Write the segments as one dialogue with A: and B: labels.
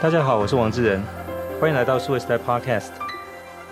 A: 大家好，我是王志仁，欢迎来到数位时代 Podcast。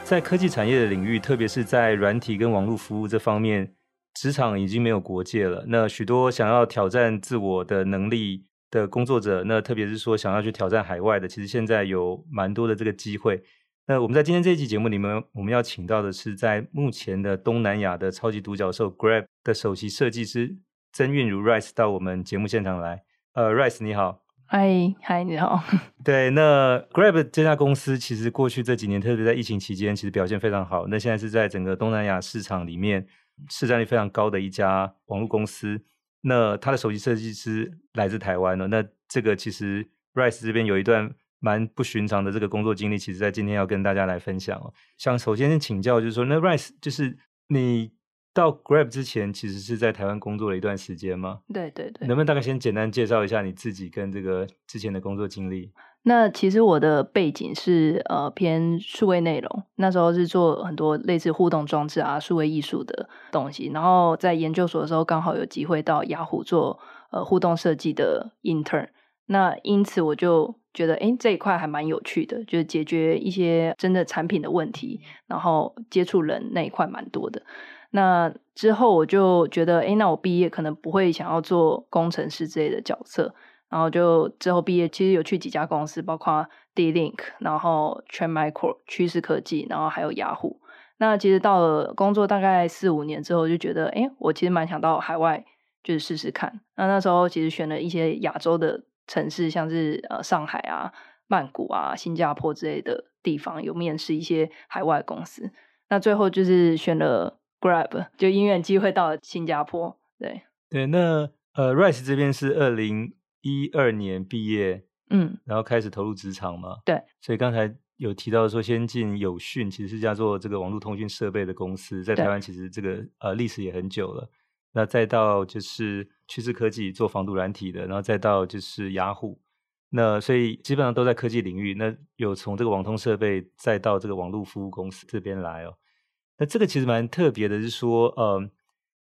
A: 在科技产业的领域，特别是在软体跟网络服务这方面，职场已经没有国界了。那许多想要挑战自我的能力的工作者，那特别是说想要去挑战海外的，其实现在有蛮多的这个机会。那我们在今天这一期节目里面，我们要请到的是在目前的东南亚的超级独角兽 Grab 的首席设计师曾韵如 Rice 到我们节目现场来。呃，Rice 你好。
B: 嗨嗨，你好。
A: 对，那 Grab 这家公司其实过去这几年，特别在疫情期间，其实表现非常好。那现在是在整个东南亚市场里面市占率非常高的一家网络公司。那他的首席设计师来自台湾的。那这个其实 Rice 这边有一段蛮不寻常的这个工作经历，其实在今天要跟大家来分享哦。想首先请教，就是说，那 Rice 就是你。到 Grab 之前，其实是在台湾工作了一段时间吗？
B: 对对对。
A: 能不能大概先简单介绍一下你自己跟这个之前的工作经历？
B: 那其实我的背景是呃偏数位内容，那时候是做很多类似互动装置啊、数位艺术的东西。然后在研究所的时候，刚好有机会到雅虎做呃互动设计的 intern。那因此我就觉得，哎，这一块还蛮有趣的，就是解决一些真的产品的问题，然后接触人那一块蛮多的。那之后我就觉得，哎，那我毕业可能不会想要做工程师之类的角色，然后就之后毕业，其实有去几家公司，包括 D-Link，然后 Trend Micro 趋势科技，然后还有雅虎。那其实到了工作大概四五年之后，就觉得，哎，我其实蛮想到海外，就是试试看。那那时候其实选了一些亚洲的城市，像是呃上海啊、曼谷啊、新加坡之类的地方，有面试一些海外公司。那最后就是选了。Grab 就因缘机会到了新加坡，对。
A: 对，那呃，Rice 这边是二零一二年毕业，
B: 嗯，
A: 然后开始投入职场嘛，
B: 对，
A: 所以刚才有提到说，先进有讯其实是叫做这个网络通讯设备的公司，在台湾其实这个呃历史也很久了，那再到就是趋势科技做防毒软体的，然后再到就是雅虎，那所以基本上都在科技领域，那有从这个网通设备再到这个网络服务公司这边来哦。那这个其实蛮特别的，是说，呃，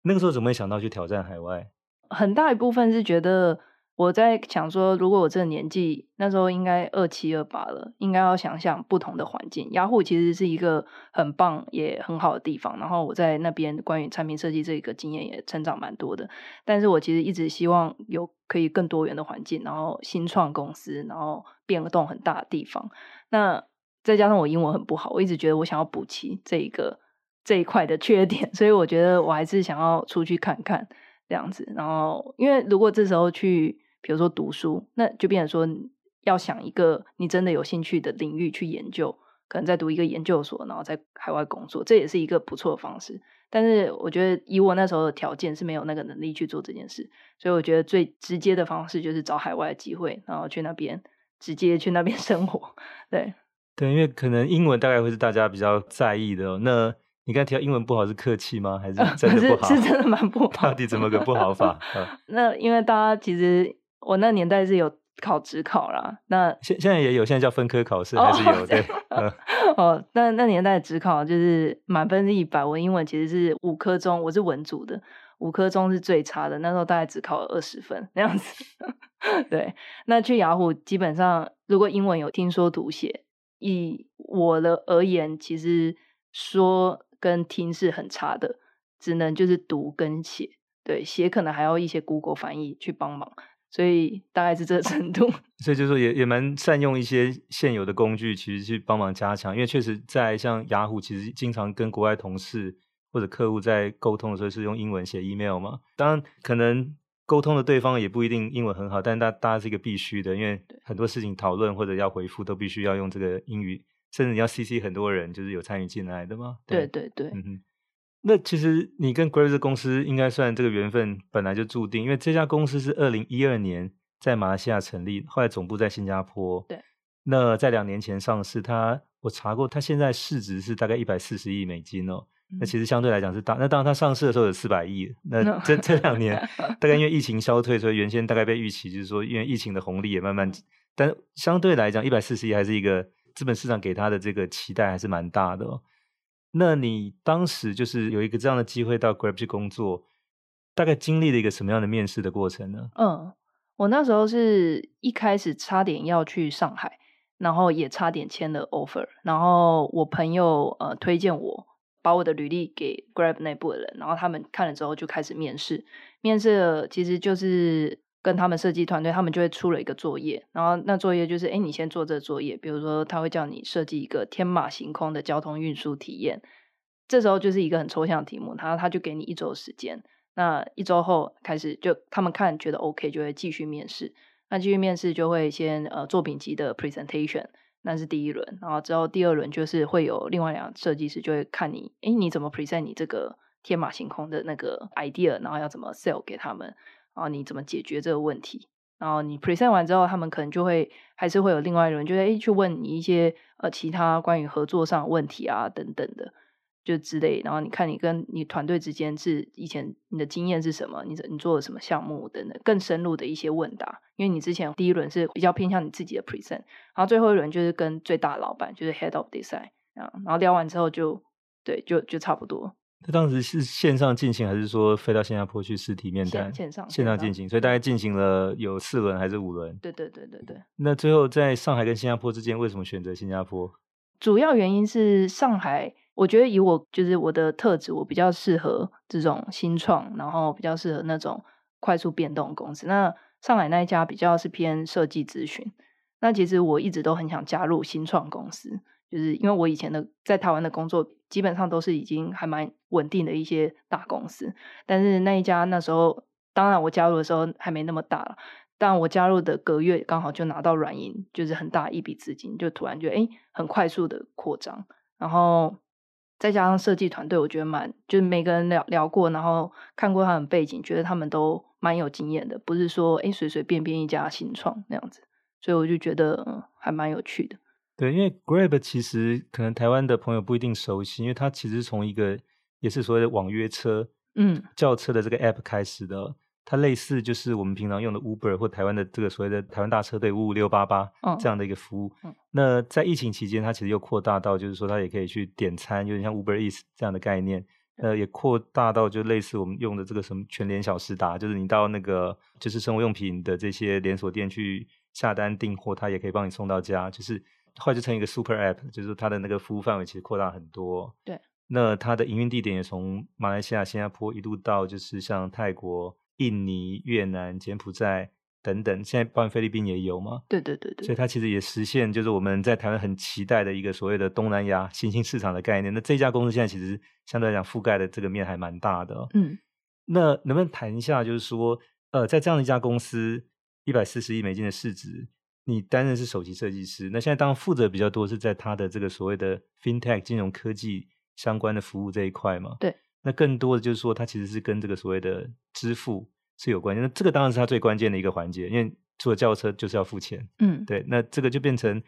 A: 那个时候怎么会想到去挑战海外？
B: 很大一部分是觉得我在想说，如果我这个年纪，那时候应该二七二八了，应该要想想不同的环境。雅虎其实是一个很棒也很好的地方，然后我在那边关于产品设计这个经验也成长蛮多的。但是我其实一直希望有可以更多元的环境，然后新创公司，然后变动很大的地方。那再加上我英文很不好，我一直觉得我想要补齐这一个。这一块的缺点，所以我觉得我还是想要出去看看这样子。然后，因为如果这时候去，比如说读书，那就变成说要想一个你真的有兴趣的领域去研究，可能在读一个研究所，然后在海外工作，这也是一个不错的方式。但是，我觉得以我那时候的条件是没有那个能力去做这件事，所以我觉得最直接的方式就是找海外的机会，然后去那边直接去那边 生活。对
A: 对，因为可能英文大概会是大家比较在意的。那你刚才提到英文不好是客气吗？还是真的不好？
B: 是，是真的蛮不好。
A: 到底怎么个不好法？
B: 那因为大家其实我那年代是有考职考啦，那
A: 现现在也有，现在叫分科考试还是有？对。
B: 哦，那那年代职考就是满分是一百，我英文其实是五科中，我是文组的，五科中是最差的。那时候大概只考了二十分那样子。对，那去雅虎基本上如果英文有听说读写，以我的而言，其实说。跟听是很差的，只能就是读跟写，对，写可能还要一些 Google 翻译去帮忙，所以大概是这个程度。
A: 所以就是说也也蛮善用一些现有的工具，其实去帮忙加强。因为确实在像雅虎，其实经常跟国外同事或者客户在沟通的时候是用英文写 email 嘛。当然可能沟通的对方也不一定英文很好，但大大家是一个必须的，因为很多事情讨论或者要回复都必须要用这个英语。甚至你要 CC 很多人，就是有参与进来的吗？
B: 对对对，
A: 嗯哼。那其实你跟 Grab 公司应该算这个缘分本来就注定，因为这家公司是二零一二年在马来西亚成立，后来总部在新加坡。
B: 对。
A: 那在两年前上市，它我查过，它现在市值是大概一百四十亿美金哦。嗯、那其实相对来讲是大。那当它上市的时候有四百亿。那这 这两年 大概因为疫情消退，所以原先大概被预期就是说，因为疫情的红利也慢慢，但相对来讲一百四十亿还是一个。资本市场给他的这个期待还是蛮大的哦。那你当时就是有一个这样的机会到 Grab 去工作，大概经历了一个什么样的面试的过程呢？
B: 嗯，我那时候是一开始差点要去上海，然后也差点签了 offer，然后我朋友呃推荐我把我的履历给 Grab 内部的人，然后他们看了之后就开始面试，面试其实就是跟他们设计团队，他们就会出了一个作业，然后那作业就是哎你先做这个作业，比如说他会叫你设计一个天马行空的交通运输体验，这时候就是一个很抽象的题目，他他就给你一周时间，那一周后开始就他们看觉得 OK 就会继续面试。那继续面试就会先呃作品集的 presentation，那是第一轮，然后之后第二轮就是会有另外两个设计师就会看你，诶你怎么 present 你这个天马行空的那个 idea，然后要怎么 sell 给他们，啊你怎么解决这个问题，然后你 present 完之后，他们可能就会还是会有另外一轮，就是诶去问你一些呃其他关于合作上的问题啊等等的。就之类，然后你看你跟你团队之间是以前你的经验是什么？你你做了什么项目等等，更深入的一些问答。因为你之前第一轮是比较偏向你自己的 present，然后最后一轮就是跟最大老板，就是 head of design 啊，然后聊完之后就对，就就差不多。
A: 那当时是线上进行，还是说飞到新加坡去实体面谈？
B: 线上
A: 线上进行，所以大概进行了有四轮还是五轮？
B: 对对对对对。
A: 那最后在上海跟新加坡之间，为什么选择新加坡？
B: 主要原因是上海。我觉得以我就是我的特质，我比较适合这种新创，然后比较适合那种快速变动公司。那上海那一家比较是偏设计咨询。那其实我一直都很想加入新创公司，就是因为我以前的在台湾的工作基本上都是已经还蛮稳定的一些大公司，但是那一家那时候，当然我加入的时候还没那么大了，但我加入的隔月刚好就拿到软银，就是很大一笔资金，就突然觉得诶很快速的扩张，然后。再加上设计团队，我觉得蛮就是每个人聊聊过，然后看过他们背景，觉得他们都蛮有经验的，不是说诶随随便便一家新创那样子，所以我就觉得、嗯、还蛮有趣的。
A: 对，因为 Grab 其实可能台湾的朋友不一定熟悉，因为它其实从一个也是所谓的网约车、嗯，轿车的这个 App 开始的。它类似就是我们平常用的 Uber 或台湾的这个所谓的台湾大车队五五六八八这样的一个服务。那在疫情期间，它其实又扩大到就是说它也可以去点餐，有点像 Uber Eats 这样的概念。呃，也扩大到就类似我们用的这个什么全联小时达，就是你到那个就是生活用品的这些连锁店去下单订货，它也可以帮你送到家。就是后来就成一个 Super App，就是它的那个服务范围其实扩大很多。
B: 对。那
A: 它的营运地点也从马来西亚、新加坡一路到就是像泰国。印尼、越南、柬埔寨等等，现在包括菲律宾也有吗？
B: 对对对对，
A: 所以它其实也实现，就是我们在台湾很期待的一个所谓的东南亚新兴市场的概念。那这家公司现在其实相对来讲覆盖的这个面还蛮大的。嗯，那能不能谈一下，就是说，呃，在这样的一家公司，一百四十亿美金的市值，你担任是首席设计师，那现在当然负责比较多是在他的这个所谓的 FinTech 金融科技相关的服务这一块嘛？
B: 对。
A: 那更多的就是说，它其实是跟这个所谓的支付是有关系。那这个当然是它最关键的一个环节，因为坐轿车就是要付钱。嗯，对。那这个就变成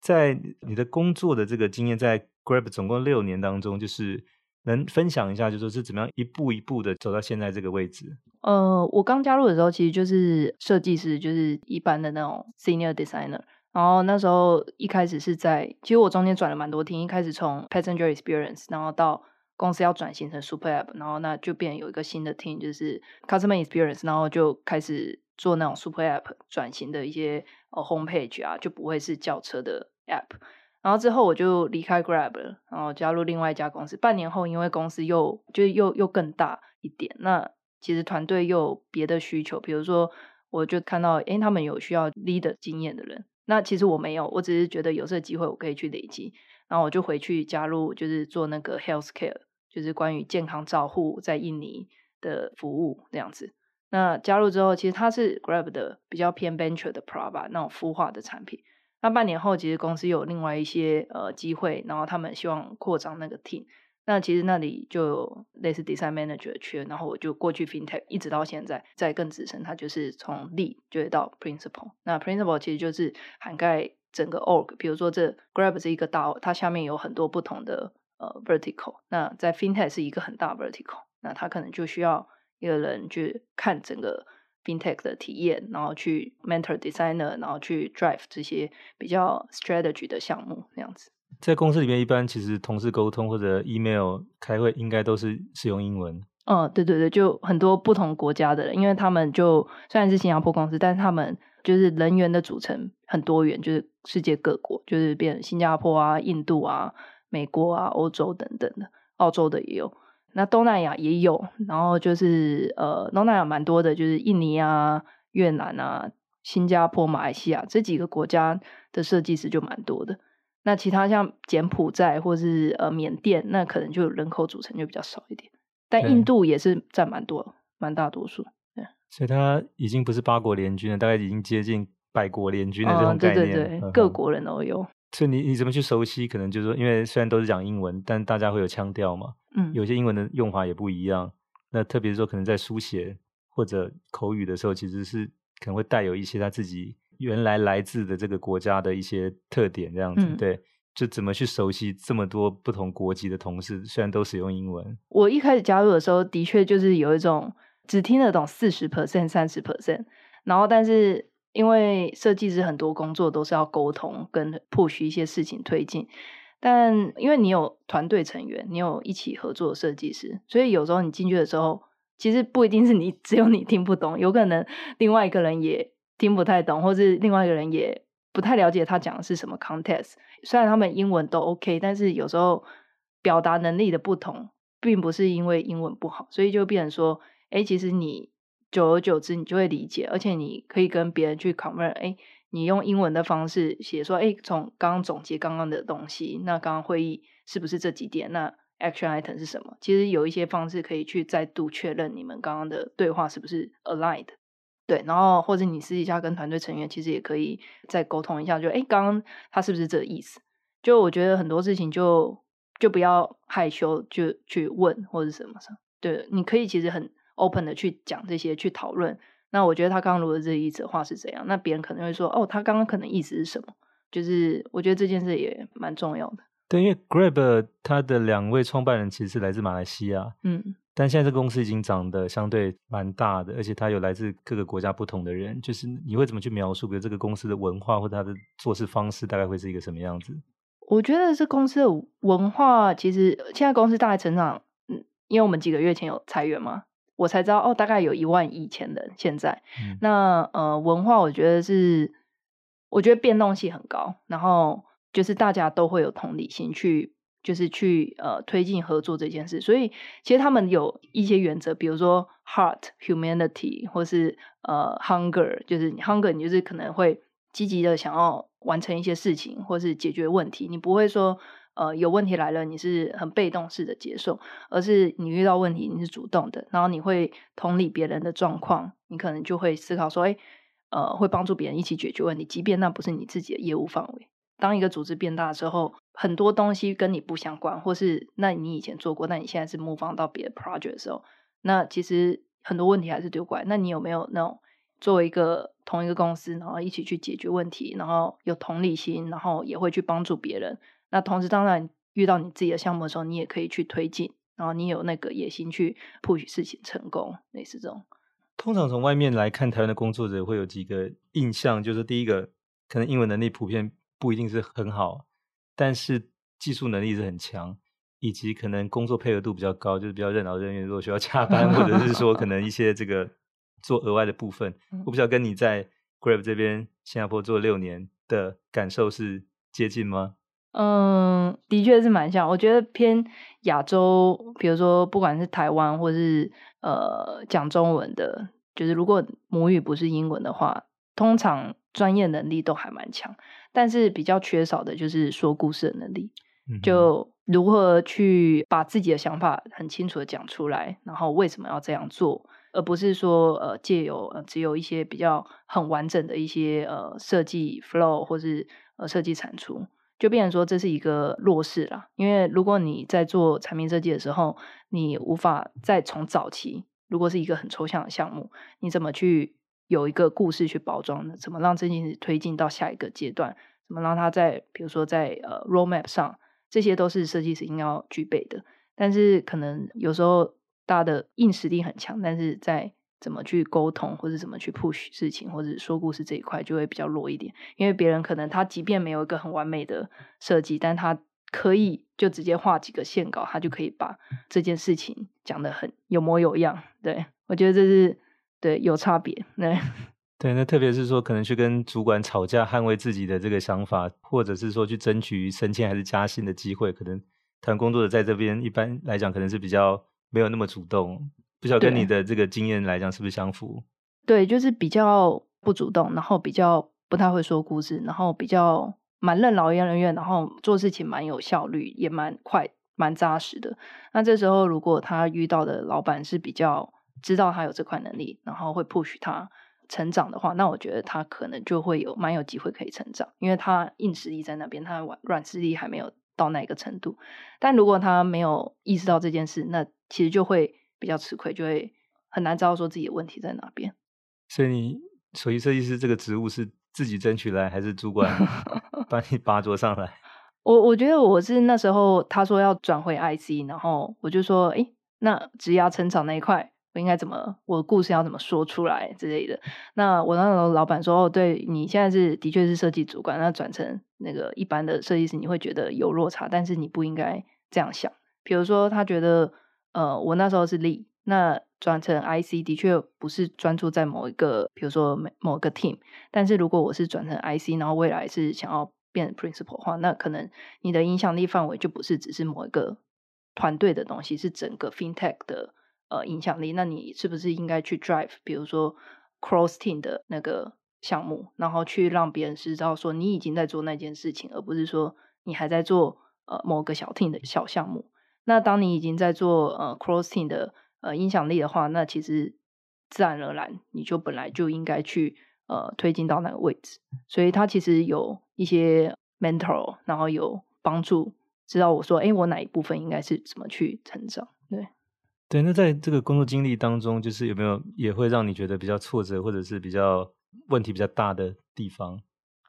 A: 在你的工作的这个经验，在 Grab 总共六年当中，就是能分享一下，就是是怎么样一步一步的走到现在这个位置。
B: 呃，我刚加入的时候，其实就是设计师，就是一般的那种 Senior Designer。然后那时候一开始是在，其实我中间转了蛮多天，一开始从 Passenger Experience，然后到公司要转型成 Super App，然后那就变有一个新的 team，就是 Customer Experience，然后就开始做那种 Super App 转型的一些呃 Homepage 啊，就不会是轿车的 App。然后之后我就离开 Grab 了，然后加入另外一家公司。半年后，因为公司又就又又更大一点，那其实团队又有别的需求，比如说我就看到，诶，他们有需要 leader 经验的人，那其实我没有，我只是觉得有这个机会我可以去累积，然后我就回去加入，就是做那个 Healthcare。就是关于健康照护在印尼的服务这样子。那加入之后，其实它是 Grab 的比较偏 venture 的 product 那种孵化的产品。那半年后，其实公司有另外一些呃机会，然后他们希望扩张那个 team。那其实那里就有类似 design manager 的缺，然后我就过去 FinTech，一直到现在，在更资深，它就是从 lead 就会到 principal。那 principal 其实就是涵盖整个 org，比如说这 Grab 是一个大，它下面有很多不同的。呃，vertical，那在 FinTech 是一个很大 vertical，那它可能就需要一个人去看整个 FinTech 的体验，然后去 mentor designer，然后去 drive 这些比较 strategy 的项目，这样子。
A: 在公司里面，一般其实同事沟通或者 email 开会，应该都是使用英文。
B: 嗯，对对对，就很多不同国家的人，因为他们就虽然是新加坡公司，但是他们就是人员的组成很多元，就是世界各国，就是变新加坡啊、印度啊、美国啊、欧洲等等的，澳洲的也有。那东南亚也有，然后就是呃，东南亚蛮多的，就是印尼啊、越南啊、新加坡、马来西亚这几个国家的设计师就蛮多的。那其他像柬埔寨或是呃缅甸，那可能就人口组成就比较少一点。但印度也是占蛮多、蛮大多数。对，
A: 所以它已经不是八国联军了，大概已经接近百国联军的这种概念。
B: 哦、对对对，各国人都有。
A: 所以你你怎么去熟悉？可能就是说，因为虽然都是讲英文，但大家会有腔调嘛。嗯，有些英文的用法也不一样。那特别是说，可能在书写或者口语的时候，其实是可能会带有一些他自己。原来来自的这个国家的一些特点，这样子、嗯、对，就怎么去熟悉这么多不同国籍的同事，虽然都使用英文。
B: 我一开始加入的时候，的确就是有一种只听得懂四十 percent、三十 percent，然后但是因为设计师很多工作都是要沟通跟 push 一些事情推进，但因为你有团队成员，你有一起合作的设计师，所以有时候你进去的时候，其实不一定是你 只有你听不懂，有可能另外一个人也。听不太懂，或是另外一个人也不太了解他讲的是什么 context。虽然他们英文都 OK，但是有时候表达能力的不同，并不是因为英文不好，所以就变成说，哎，其实你久而久之，你就会理解，而且你可以跟别人去 c o n v e r。哎，你用英文的方式写说，哎，从刚刚总结刚刚的东西，那刚刚会议是不是这几点？那 action item 是什么？其实有一些方式可以去再度确认你们刚刚的对话是不是 aligned。对，然后或者你私底下跟团队成员其实也可以再沟通一下，就哎，刚刚他是不是这个意思？就我觉得很多事情就就不要害羞，就去问或者什么什么。对，你可以其实很 open 的去讲这些，去讨论。那我觉得他刚刚如果这个意思的话是怎样？那别人可能会说，哦，他刚刚可能意思是什么？就是我觉得这件事也蛮重要的。
A: 对，因为 Grab 他的两位创办人其实是来自马来西亚，嗯。但现在这个公司已经长得相对蛮大的，而且它有来自各个国家不同的人。就是你会怎么去描述，比如这个公司的文化或者它的做事方式，大概会是一个什么样子？
B: 我觉得这公司的文化，其实现在公司大概成长，嗯，因为我们几个月前有裁员嘛，我才知道哦，大概有一万以前的现在。嗯、那呃，文化我觉得是，我觉得变动性很高，然后就是大家都会有同理心去。就是去呃推进合作这件事，所以其实他们有一些原则，比如说 heart humanity 或是呃 hunger，就是 hunger，你就是可能会积极的想要完成一些事情，或是解决问题。你不会说呃有问题来了，你是很被动式的接受，而是你遇到问题你是主动的，然后你会同理别人的状况，你可能就会思考说，哎，呃，会帮助别人一起解决问题，即便那不是你自己的业务范围。当一个组织变大之后，很多东西跟你不相关，或是那你以前做过，那你现在是模仿到别的 project 的时候，那其实很多问题还是丢过来。那你有没有那种作为一个同一个公司，然后一起去解决问题，然后有同理心，然后也会去帮助别人？那同时，当然遇到你自己的项目的时候，你也可以去推进，然后你有那个野心去 push 事情成功，类似这种。
A: 通常从外面来看，台湾的工作者会有几个印象，就是第一个，可能英文能力普遍。不一定是很好，但是技术能力是很强，以及可能工作配合度比较高，就是比较任劳任怨。如果需要加班，或者是说可能一些这个做额外的部分，我不知道跟你在 Grab 这边新加坡做六年的感受是接近吗？
B: 嗯，的确是蛮像。我觉得偏亚洲，比如说不管是台湾或是呃讲中文的，就是如果母语不是英文的话，通常专业能力都还蛮强。但是比较缺少的就是说故事的能力，就如何去把自己的想法很清楚的讲出来，然后为什么要这样做，而不是说呃借由呃只有一些比较很完整的一些呃设计 flow 或是呃设计产出，就变成说这是一个弱势啦。因为如果你在做产品设计的时候，你无法再从早期，如果是一个很抽象的项目，你怎么去？有一个故事去包装呢，怎么让这件事推进到下一个阶段？怎么让它在，比如说在呃 roadmap 上，这些都是设计师应该要具备的。但是可能有时候大家的硬实力很强，但是在怎么去沟通，或者怎么去 push 事情，或者说故事这一块就会比较弱一点。因为别人可能他即便没有一个很完美的设计，但他可以就直接画几个线稿，他就可以把这件事情讲得很有模有样。对，我觉得这是。对，有差别。对，
A: 对，那特别是说可能去跟主管吵架，捍卫自己的这个想法，或者是说去争取升迁还是加薪的机会，可能谈工作的在这边一般来讲可能是比较没有那么主动。不晓得跟你的这个经验来讲是不是相符？
B: 对，就是比较不主动，然后比较不太会说故事，然后比较蛮任劳任怨，然后做事情蛮有效率，也蛮快、蛮扎实的。那这时候如果他遇到的老板是比较知道他有这块能力，然后会 push 他成长的话，那我觉得他可能就会有蛮有机会可以成长，因为他硬实力在那边，他软软实力还没有到那个程度。但如果他没有意识到这件事，那其实就会比较吃亏，就会很难知道说自己的问题在哪边。
A: 所以你首席设计师这个职务是自己争取来，还是主管 把你拔擢上来？
B: 我我觉得我是那时候他说要转回 IC，然后我就说，哎，那职涯成长那一块，我应该怎么，我的故事要怎么说出来之类的。那我那时候老板说，哦，对，你现在是的确是设计主管，那转成那个一般的设计师，你会觉得有落差，但是你不应该这样想。比如说，他觉得，呃，我那时候是 lead，那转成 IC 的确不是专注在某一个，比如说某某个 team，但是如果我是转成 IC，然后未来是想要变 principal 的话，那可能你的影响力范围就不是只是某一个团队的东西，是整个 FinTech 的呃影响力。那你是不是应该去 drive，比如说 cross team 的那个项目，然后去让别人知道说你已经在做那件事情，而不是说你还在做呃某个小 team 的小项目。那当你已经在做呃 cross team 的呃影响力的话，那其实自然而然你就本来就应该去。呃，推进到那个位置，所以他其实有一些 mentor，然后有帮助，知道我说，哎，我哪一部分应该是怎么去成长？对，
A: 对。那在这个工作经历当中，就是有没有也会让你觉得比较挫折，或者是比较问题比较大的地方？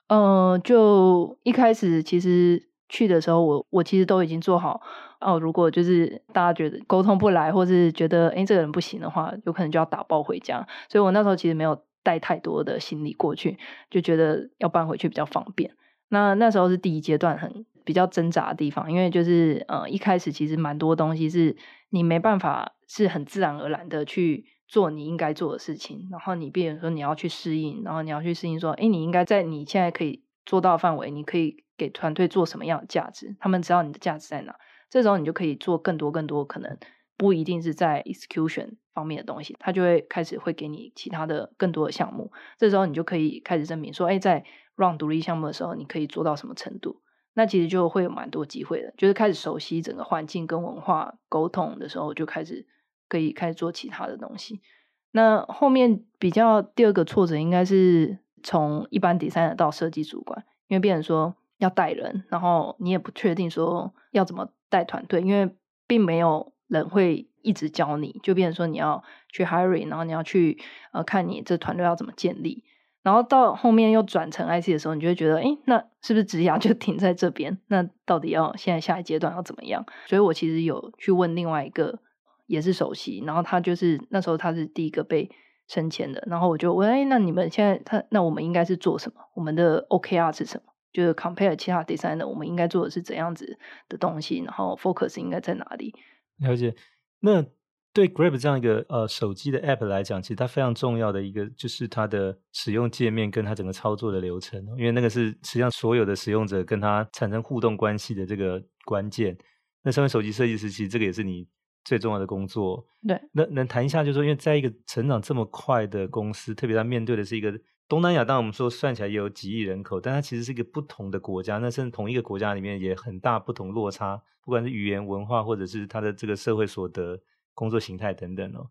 B: 呃，就一开始其实去的时候，我我其实都已经做好哦。如果就是大家觉得沟通不来，或是觉得哎这个人不行的话，有可能就要打包回家。所以我那时候其实没有。带太多的行李过去，就觉得要搬回去比较方便。那那时候是第一阶段，很比较挣扎的地方，因为就是呃一开始其实蛮多东西是你没办法是很自然而然的去做你应该做的事情，然后你比如说你要去适应，然后你要去适应说，哎，你应该在你现在可以做到范围，你可以给团队做什么样的价值？他们知道你的价值在哪，这时候你就可以做更多更多可能。不一定是在 execution 方面的东西，他就会开始会给你其他的更多的项目。这时候你就可以开始证明说，哎，在 run 独立项目的时候，你可以做到什么程度？那其实就会有蛮多机会的，就是开始熟悉整个环境跟文化沟通的时候，就开始可以开始做其他的东西。那后面比较第二个挫折应该是从一般 designer 到设计主管，因为变成说要带人，然后你也不确定说要怎么带团队，因为并没有。人会一直教你，就变成说你要去 hiring，然后你要去呃看你这团队要怎么建立，然后到后面又转成 IC 的时候，你就会觉得，诶，那是不是职涯就停在这边？那到底要现在下一阶段要怎么样？所以我其实有去问另外一个也是首席，然后他就是那时候他是第一个被升迁的，然后我就问，哎，那你们现在他那我们应该是做什么？我们的 OKR 是什么？就是 compare 其他 designer，我们应该做的是怎样子的东西？然后 focus 应该在哪里？
A: 了解，那对 Grab 这样一个呃手机的 App 来讲，其实它非常重要的一个就是它的使用界面跟它整个操作的流程，因为那个是实际上所有的使用者跟它产生互动关系的这个关键。那身为手机设计师，其实这个也是你最重要的工作。
B: 对，
A: 那能谈一下，就是说，因为在一个成长这么快的公司，特别它面对的是一个东南亚，当然我们说算起来也有几亿人口，但它其实是一个不同的国家，那甚至同一个国家里面也很大不同落差。不管是语言文化，或者是它的这个社会所得、工作形态等等哦，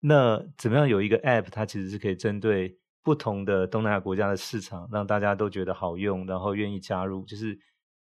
A: 那怎么样有一个 App，它其实是可以针对不同的东南亚国家的市场，让大家都觉得好用，然后愿意加入。就是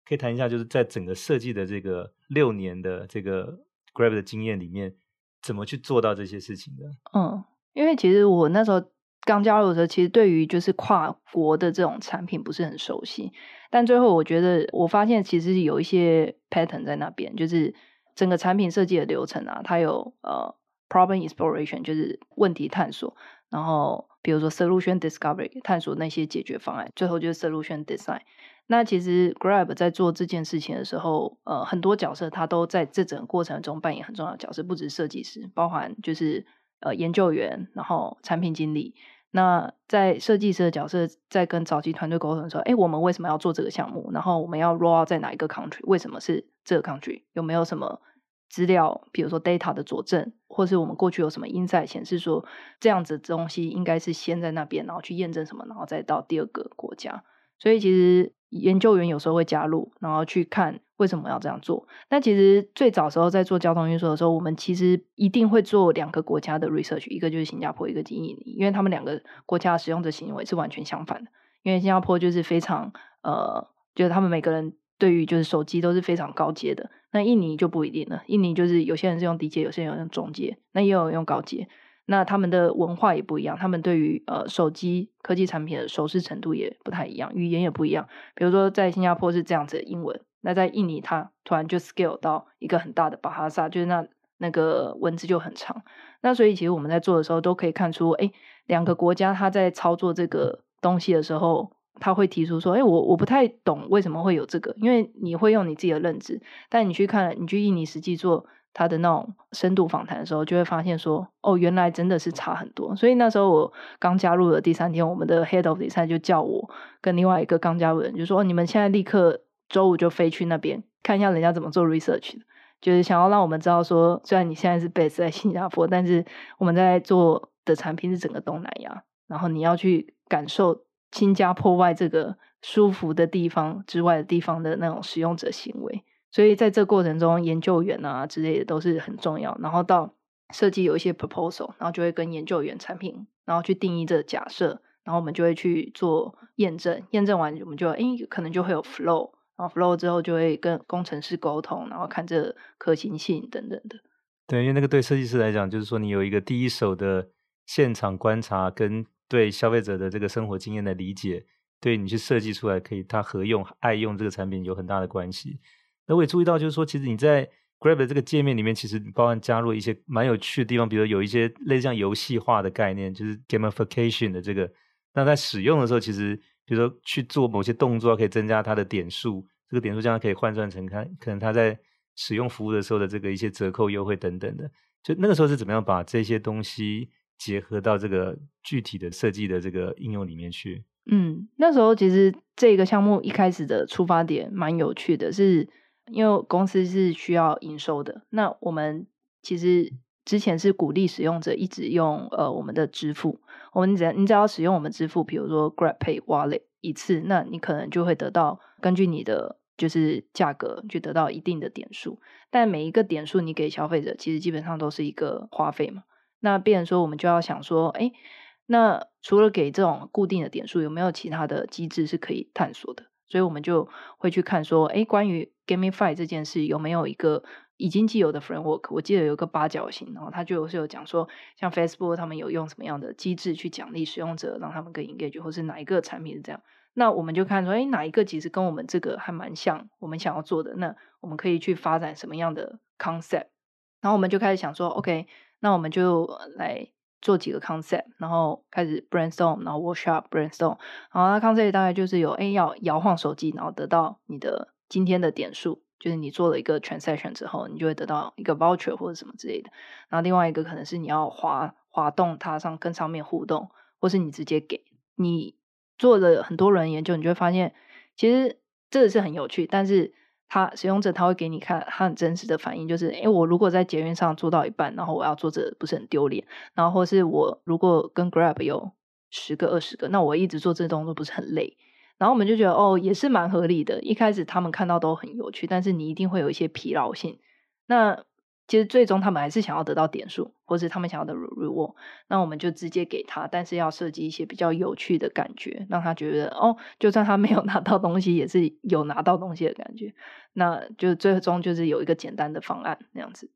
A: 可以谈一下，就是在整个设计的这个六年的这个 Grab 的经验里面，怎么去做到这些事情的？
B: 嗯，因为其实我那时候。刚加入的时候，其实对于就是跨国的这种产品不是很熟悉，但最后我觉得我发现其实有一些 pattern 在那边，就是整个产品设计的流程啊，它有呃 problem exploration 就是问题探索，然后比如说 solution discovery 探索那些解决方案，最后就是 solution design。那其实 Grab 在做这件事情的时候，呃，很多角色他都在这整个过程中扮演很重要的角色，不只是设计师，包含就是呃研究员，然后产品经理。那在设计师的角色在跟早期团队沟通的时候，哎，我们为什么要做这个项目？然后我们要 roll out 在哪一个 country？为什么是这个 country？有没有什么资料，比如说 data 的佐证，或是我们过去有什么 insight 显示说这样子的东西应该是先在那边，然后去验证什么，然后再到第二个国家。所以其实研究员有时候会加入，然后去看为什么要这样做。那其实最早时候在做交通运输的时候，我们其实一定会做两个国家的 research，一个就是新加坡，一个就是印尼，因为他们两个国家使用者行为是完全相反的。因为新加坡就是非常呃，就是他们每个人对于就是手机都是非常高阶的。那印尼就不一定了，印尼就是有些人是用低阶，有些人用中阶，那也有人用高阶。那他们的文化也不一样，他们对于呃手机科技产品的熟悉程度也不太一样，语言也不一样。比如说在新加坡是这样子的英文，那在印尼它突然就 scale 到一个很大的巴哈萨，就是那那个文字就很长。那所以其实我们在做的时候都可以看出，哎，两个国家它在操作这个东西的时候，他会提出说，哎，我我不太懂为什么会有这个，因为你会用你自己的认知，但你去看，你去印尼实际做。他的那种深度访谈的时候，就会发现说，哦，原来真的是差很多。所以那时候我刚加入的第三天，我们的 Head of Design 就叫我跟另外一个刚加入的人，就说，哦，你们现在立刻周五就飞去那边看一下人家怎么做 research 的，就是想要让我们知道说，虽然你现在是 base 在新加坡，但是我们在做的产品是整个东南亚，然后你要去感受新加坡外这个舒服的地方之外的地方的那种使用者行为。所以在这过程中，研究员啊之类的都是很重要。然后到设计有一些 proposal，然后就会跟研究员产品，然后去定义这个假设，然后我们就会去做验证。验证完，我们就诶可能就会有 flow，然后 flow 之后就会跟工程师沟通，然后看这可行性等等的。
A: 对，因为那个对设计师来讲，就是说你有一个第一手的现场观察，跟对消费者的这个生活经验的理解，对你去设计出来可以他合用、爱用这个产品有很大的关系。那我也注意到，就是说，其实你在 Grab 的这个界面里面，其实包含加入一些蛮有趣的地方，比如有一些类似像游戏化的概念，就是 gamification 的这个。那在使用的时候，其实比如说去做某些动作，可以增加它的点数，这个点数将来可以换算成它可能它在使用服务的时候的这个一些折扣优惠等等的。就那个时候是怎么样把这些东西结合到这个具体的设计的这个应用里面去？
B: 嗯，那时候其实这个项目一开始的出发点蛮有趣的，是。因为公司是需要营收的，那我们其实之前是鼓励使用者一直用呃我们的支付，我们只要你只要使用我们支付，比如说 GrabPay Wallet 一次，那你可能就会得到根据你的就是价格去得到一定的点数，但每一个点数你给消费者其实基本上都是一个花费嘛，那变成说我们就要想说，哎，那除了给这种固定的点数，有没有其他的机制是可以探索的？所以我们就会去看说，哎，关于 gamify 这件事有没有一个已经既有的 framework？我记得有一个八角形，然后他就是有讲说，像 Facebook 他们有用什么样的机制去奖励使用者，让他们更 engage，或是哪一个产品是这样？那我们就看说，哎，哪一个其实跟我们这个还蛮像，我们想要做的，那我们可以去发展什么样的 concept？然后我们就开始想说，OK，那我们就来。做几个 concept，然后开始 brainstorm，然后 workshop brainstorm，然后那 concept 大概就是有，哎，要摇晃手机，然后得到你的今天的点数，就是你做了一个 transaction 之后，你就会得到一个 voucher 或者什么之类的。然后另外一个可能是你要滑滑动它上跟上面互动，或是你直接给你做了很多人研究，你就会发现其实这个是很有趣，但是。他使用者他会给你看他很真实的反应，就是诶，我如果在捷运上做到一半，然后我要做这不是很丢脸，然后或是我如果跟 Grab 有十个二十个，那我一直做这动作不是很累？然后我们就觉得哦，也是蛮合理的。一开始他们看到都很有趣，但是你一定会有一些疲劳性。那其实最终他们还是想要得到点数，或是他们想要的 reward，那我们就直接给他，但是要设计一些比较有趣的感觉，让他觉得哦，就算他没有拿到东西，也是有拿到东西的感觉。那就最终就是有一个简单的方案那样子。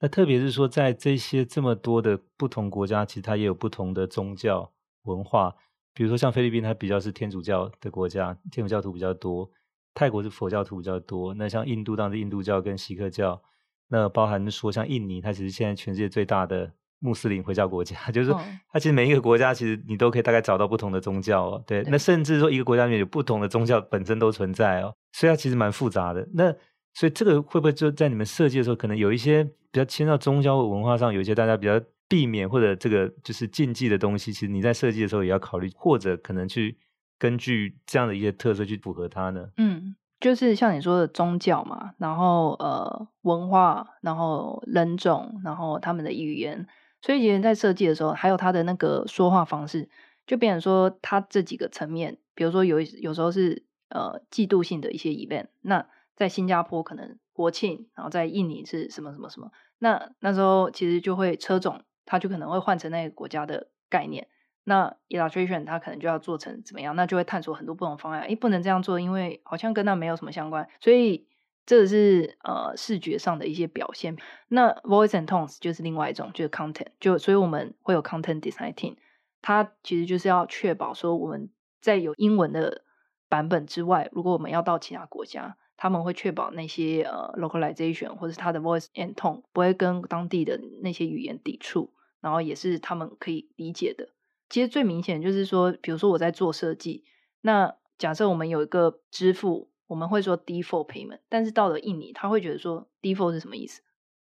A: 那特别是说，在这些这么多的不同国家，其实它也有不同的宗教文化。比如说像菲律宾，它比较是天主教的国家，天主教徒比较多；泰国是佛教徒比较多。那像印度，当然是印度教跟锡克教。那包含说，像印尼，它其实现在全世界最大的穆斯林回教国家，就是说，它其实每一个国家，其实你都可以大概找到不同的宗教哦。对，对那甚至说一个国家里面有不同的宗教本身都存在哦，所以它其实蛮复杂的。那所以这个会不会就在你们设计的时候，可能有一些比较牵到宗教文化上，有一些大家比较避免或者这个就是禁忌的东西，其实你在设计的时候也要考虑，或者可能去根据这样的一些特色去符合它呢？
B: 嗯，就是像你说的宗教嘛，然后呃文化，然后人种，然后他们的语言，所以其实在设计的时候，还有他的那个说话方式，就变成说他这几个层面，比如说有有时候是呃季度性的一些 event，那在新加坡可能国庆，然后在印尼是什么什么什么，那那时候其实就会车种。它就可能会换成那个国家的概念，那 illustration 它可能就要做成怎么样，那就会探索很多不同方案。诶，不能这样做，因为好像跟那没有什么相关，所以这是呃视觉上的一些表现。那 voice and tones 就是另外一种，就是 content，就所以我们会有 content design team，它其实就是要确保说我们在有英文的版本之外，如果我们要到其他国家。他们会确保那些呃 localization 或者是他的 voice and tone 不会跟当地的那些语言抵触，然后也是他们可以理解的。其实最明显就是说，比如说我在做设计，那假设我们有一个支付，我们会说 default payment，但是到了印尼，他会觉得说 default 是什么意思？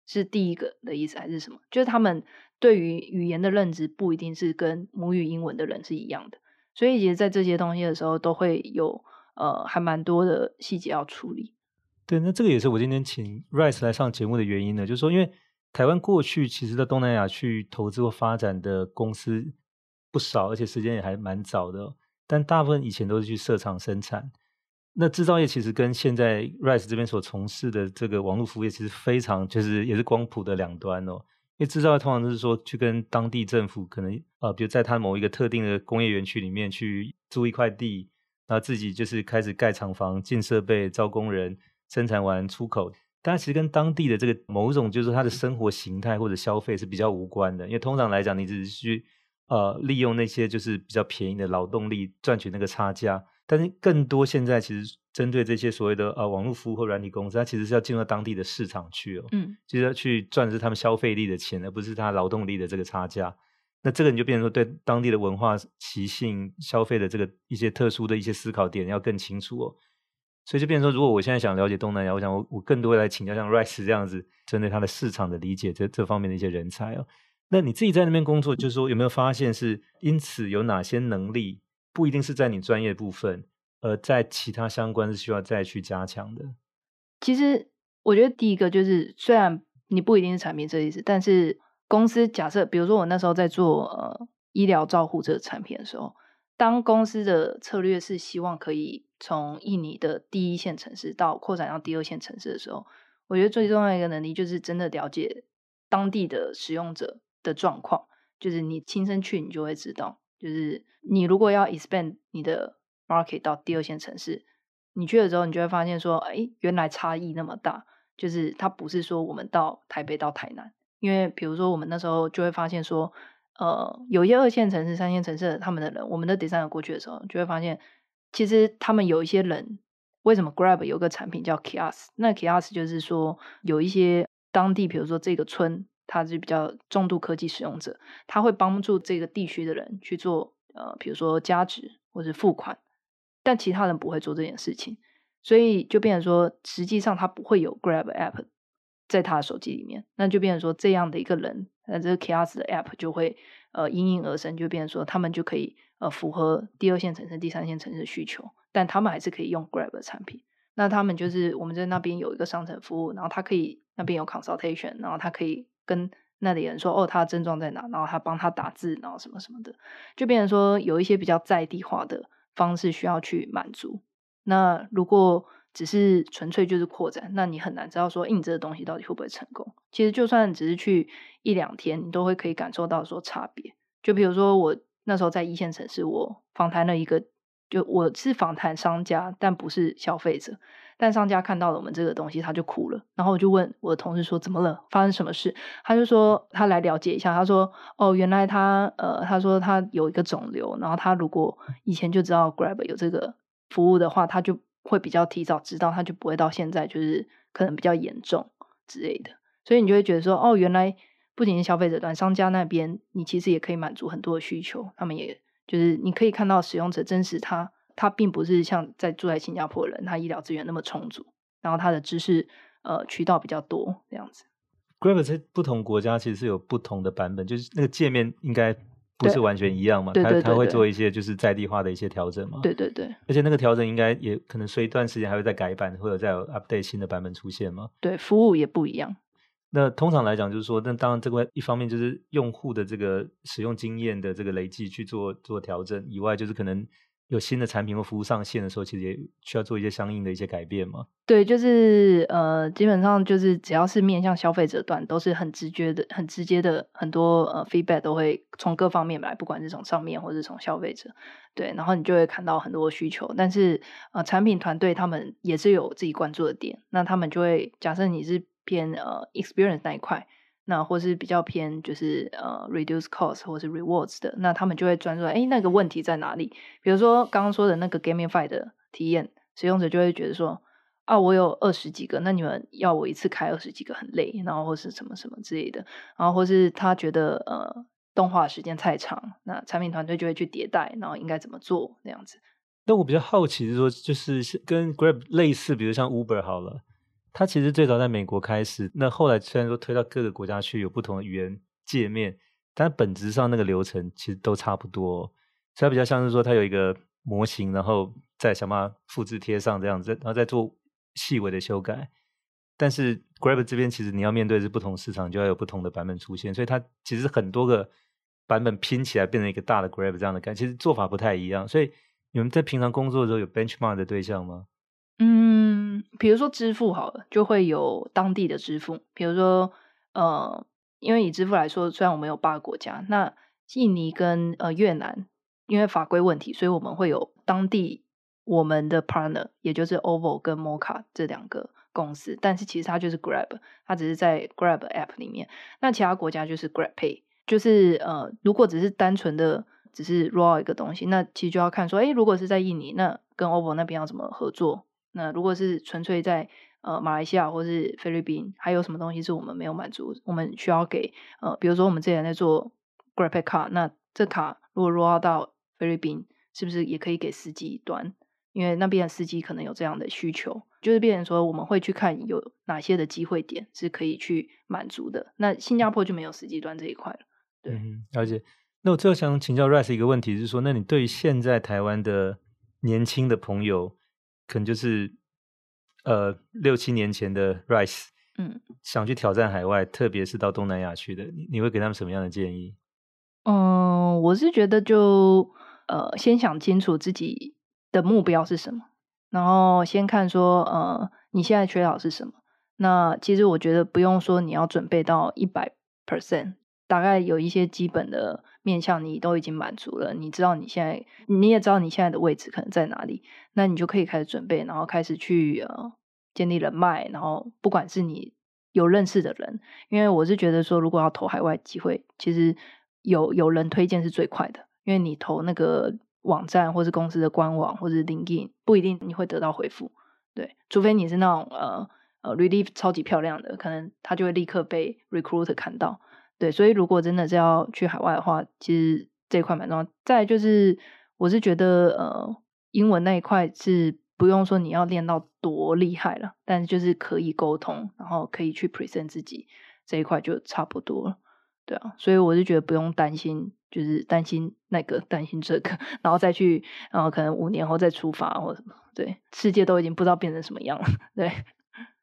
B: 是第一个的意思还是什么？就是他们对于语言的认知不一定是跟母语英文的人是一样的，所以其实在这些东西的时候都会有。呃，还蛮多的细节要处理。
A: 对，那这个也是我今天请 Rice 来上节目的原因呢，就是说，因为台湾过去其实在东南亚去投资或发展的公司不少，而且时间也还蛮早的，但大部分以前都是去设厂生产。那制造业其实跟现在 Rice 这边所从事的这个网络服务业其实非常，就是也是光谱的两端哦。因为制造业通常都是说去跟当地政府可能呃，比如在他某一个特定的工业园区里面去租一块地。然后自己就是开始盖厂房、进设备、招工人，生产完出口。但其实跟当地的这个某种就是他的生活形态或者消费是比较无关的，因为通常来讲，你只是去呃利用那些就是比较便宜的劳动力赚取那个差价。但是更多现在其实针对这些所谓的呃网络服务或软体公司，它其实是要进入到当地的市场去哦，嗯，就是要去赚的是他们消费力的钱，而不是他劳动力的这个差价。那这个你就变成说，对当地的文化习性、消费的这个一些特殊的一些思考点要更清楚哦。所以就变成说，如果我现在想了解东南亚，我想我我更多来请教像 Rice 这样子，针对他的市场的理解这这方面的一些人才哦。那你自己在那边工作，就是说有没有发现是因此有哪些能力不一定是在你专业部分，而在其他相关是需要再去加强的？
B: 其实我觉得第一个就是，虽然你不一定是产品设计师，但是。公司假设，比如说我那时候在做呃医疗照护这个产品的时候，当公司的策略是希望可以从印尼的第一线城市到扩展到第二线城市的时候，我觉得最重要一个能力就是真的了解当地的使用者的状况，就是你亲身去你就会知道，就是你如果要 expand 你的 market 到第二线城市，你去了之后你就会发现说，哎，原来差异那么大，就是它不是说我们到台北到台南。因为比如说，我们那时候就会发现说，呃，有一些二线城市、三线城市的他们的人，我们的 design 过去的时候，就会发现，其实他们有一些人，为什么 Grab 有个产品叫 Kiosk？那 Kiosk 就是说，有一些当地，比如说这个村，它是比较重度科技使用者，他会帮助这个地区的人去做，呃，比如说加值或者付款，但其他人不会做这件事情，所以就变成说，实际上他不会有 Grab app。在他的手机里面，那就变成说这样的一个人，那这个 Kiosk 的 App 就会呃应运而生，就变成说他们就可以呃符合第二线城市、第三线城市的需求，但他们还是可以用 Grab 的产品。那他们就是我们在那边有一个商城服务，然后他可以那边有 consultation，然后他可以跟那里人说哦，他的症状在哪，然后他帮他打字，然后什么什么的，就变成说有一些比较在地化的方式需要去满足。那如果只是纯粹就是扩展，那你很难知道说，印这个东西到底会不会成功。其实就算只是去一两天，你都会可以感受到说差别。就比如说我那时候在一线城市，我访谈了一个，就我是访谈商家，但不是消费者。但商家看到了我们这个东西，他就哭了。然后我就问我的同事说：“怎么了？发生什么事？”他就说他来了解一下。他说：“哦，原来他呃，他说他有一个肿瘤，然后他如果以前就知道 Grab 有这个服务的话，他就。”会比较提早知道，他就不会到现在就是可能比较严重之类的，所以你就会觉得说，哦，原来不仅是消费者端，商家那边你其实也可以满足很多的需求。他们也就是你可以看到使用者真实他，他并不是像在住在新加坡人，他医疗资源那么充足，然后他的知识呃渠道比较多这样子。
A: Grab 在不同国家其实是有不同的版本，就是那个界面应该不是完全一样嘛？他他会做一些就是在地化的一些调整嘛？
B: 对对对。
A: 而且那个调整应该也可能随一段时间还会再改版，或者再有 update 新的版本出现嘛？
B: 对，服务也不一样。
A: 那通常来讲，就是说，那当然这个一方面就是用户的这个使用经验的这个累计去做做调整以外，就是可能。有新的产品或服务上线的时候，其实也需要做一些相应的一些改变嘛。
B: 对，就是呃，基本上就是只要是面向消费者端，都是很直觉的、很直接的，很多呃 feedback 都会从各方面来，不管是从上面或是从消费者。对，然后你就会看到很多需求，但是呃，产品团队他们也是有自己关注的点，那他们就会假设你是偏呃 experience 那一块。那或是比较偏就是呃 reduce cost 或是 rewards 的，那他们就会专注哎那个问题在哪里？比如说刚刚说的那个 gamify 的体验，使用者就会觉得说啊，我有二十几个，那你们要我一次开二十几个很累，然后或是什么什么之类的，然后或是他觉得呃动画时间太长，那产品团队就会去迭代，然后应该怎么做那样子。
A: 那我比较好奇是说，就是跟 Grab 类似，比如像 Uber 好了。它其实最早在美国开始，那后来虽然说推到各个国家去，有不同的语言界面，但本质上那个流程其实都差不多，所以它比较像是说它有一个模型，然后再想办法复制贴上这样子，然后再做细微的修改。但是 Grab 这边其实你要面对的是不同市场，就要有不同的版本出现，所以它其实很多个版本拼起来变成一个大的 Grab 这样的感，其实做法不太一样。所以你们在平常工作的时候有 benchmark 的对象吗？
B: 嗯，比如说支付好了，就会有当地的支付。比如说，呃，因为以支付来说，虽然我们有八个国家，那印尼跟呃越南，因为法规问题，所以我们会有当地我们的 partner，也就是 OVO 跟 Moka 这两个公司。但是其实它就是 Grab，它只是在 Grab App 里面。那其他国家就是 Grab Pay，就是呃，如果只是单纯的只是 roll 一个东西，那其实就要看说，诶，如果是在印尼，那跟 OVO 那边要怎么合作？那如果是纯粹在呃马来西亚或是菲律宾，还有什么东西是我们没有满足？我们需要给呃，比如说我们之前在做 GrabPay 卡，那这卡如果 roll 到菲律宾，是不是也可以给司机端？因为那边的司机可能有这样的需求，就是变成说我们会去看有哪些的机会点是可以去满足的。那新加坡就没有司机端这一块了。对，
A: 嗯，了解。那我最后想请教 Rice 一个问题，就是说，那你对于现在台湾的年轻的朋友？可能就是，呃，六七年前的 Rice，嗯，想去挑战海外，特别是到东南亚去的，你你会给他们什么样的建议？
B: 嗯，我是觉得就呃，先想清楚自己的目标是什么，然后先看说，呃，你现在缺少是什么。那其实我觉得不用说你要准备到一百 percent。大概有一些基本的面向，你都已经满足了。你知道你现在，你也知道你现在的位置可能在哪里，那你就可以开始准备，然后开始去呃建立人脉。然后不管是你有认识的人，因为我是觉得说，如果要投海外机会，其实有有人推荐是最快的。因为你投那个网站或是公司的官网或是 LinkedIn，不一定你会得到回复。对，除非你是那种呃呃履历超级漂亮的，可能他就会立刻被 recruiter 看到。对，所以如果真的是要去海外的话，其实这一块蛮重要。再就是，我是觉得呃，英文那一块是不用说你要练到多厉害了，但是就是可以沟通，然后可以去 present 自己这一块就差不多了。对啊，所以我是觉得不用担心，就是担心那个，担心这个，然后再去，然后可能五年后再出发或什么。对，世界都已经不知道变成什么样了。对。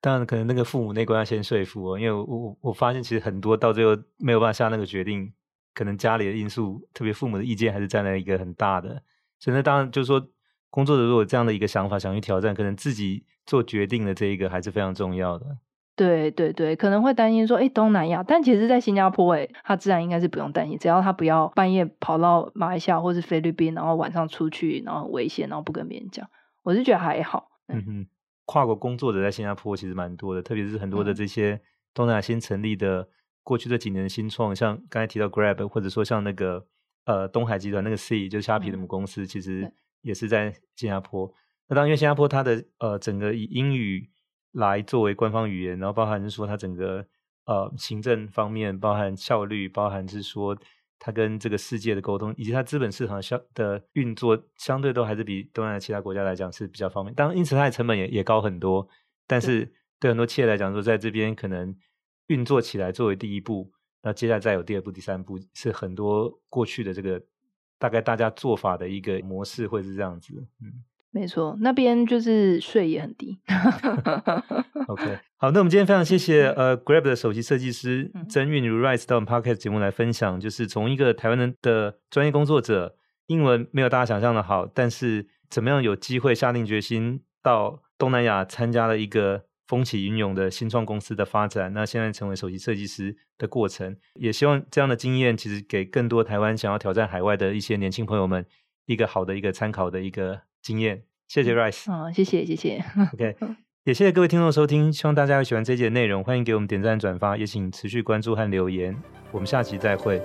A: 当然，可能那个父母那关要先说服哦，因为我我我发现其实很多到最后没有办法下那个决定，可能家里的因素，特别父母的意见还是占了一个很大的。所以那当然就是说，工作者如果这样的一个想法想去挑战，可能自己做决定的这一个还是非常重要的。
B: 对对对，可能会担心说，哎，东南亚，但其实，在新加坡，哎，他自然应该是不用担心，只要他不要半夜跑到马来西亚或是菲律宾，然后晚上出去，然后很危险，然后不跟别人讲，我是觉得还好。
A: 嗯哼。跨国工作者在新加坡其实蛮多的，特别是很多的这些东南亚新成立的，过去这几年的新创，像刚才提到 Grab，或者说像那个呃东海集团那个 Sea，就是虾皮的母公司，其实也是在新加坡。那当然，因为新加坡它的呃整个以英语来作为官方语言，然后包含是说它整个呃行政方面，包含效率，包含是说。它跟这个世界的沟通，以及它资本市场相的运作，相对都还是比东南亚其他国家来讲是比较方便。当然，因此它的成本也也高很多。但是对很多企业来讲说，在这边可能运作起来作为第一步，那接下来再有第二步、第三步，是很多过去的这个大概大家做法的一个模式，会是这样子。嗯，
B: 没错，那边就是税也很低。
A: OK，好，那我们今天非常谢谢呃 Grab 的首席设计师曾韵如 rise 到我们 Podcast 节目来分享，就是从一个台湾人的专业工作者，英文没有大家想象的好，但是怎么样有机会下定决心到东南亚参加了一个风起云涌的新创公司的发展，那现在成为首席设计师的过程，也希望这样的经验其实给更多台湾想要挑战海外的一些年轻朋友们一个好的一个参考的一个经验。谢谢 Rice，
B: 嗯，谢谢谢谢
A: ，OK，也谢谢各位听众收听，希望大家会喜欢这一集的内容，欢迎给我们点赞转发，也请持续关注和留言，我们下期再会。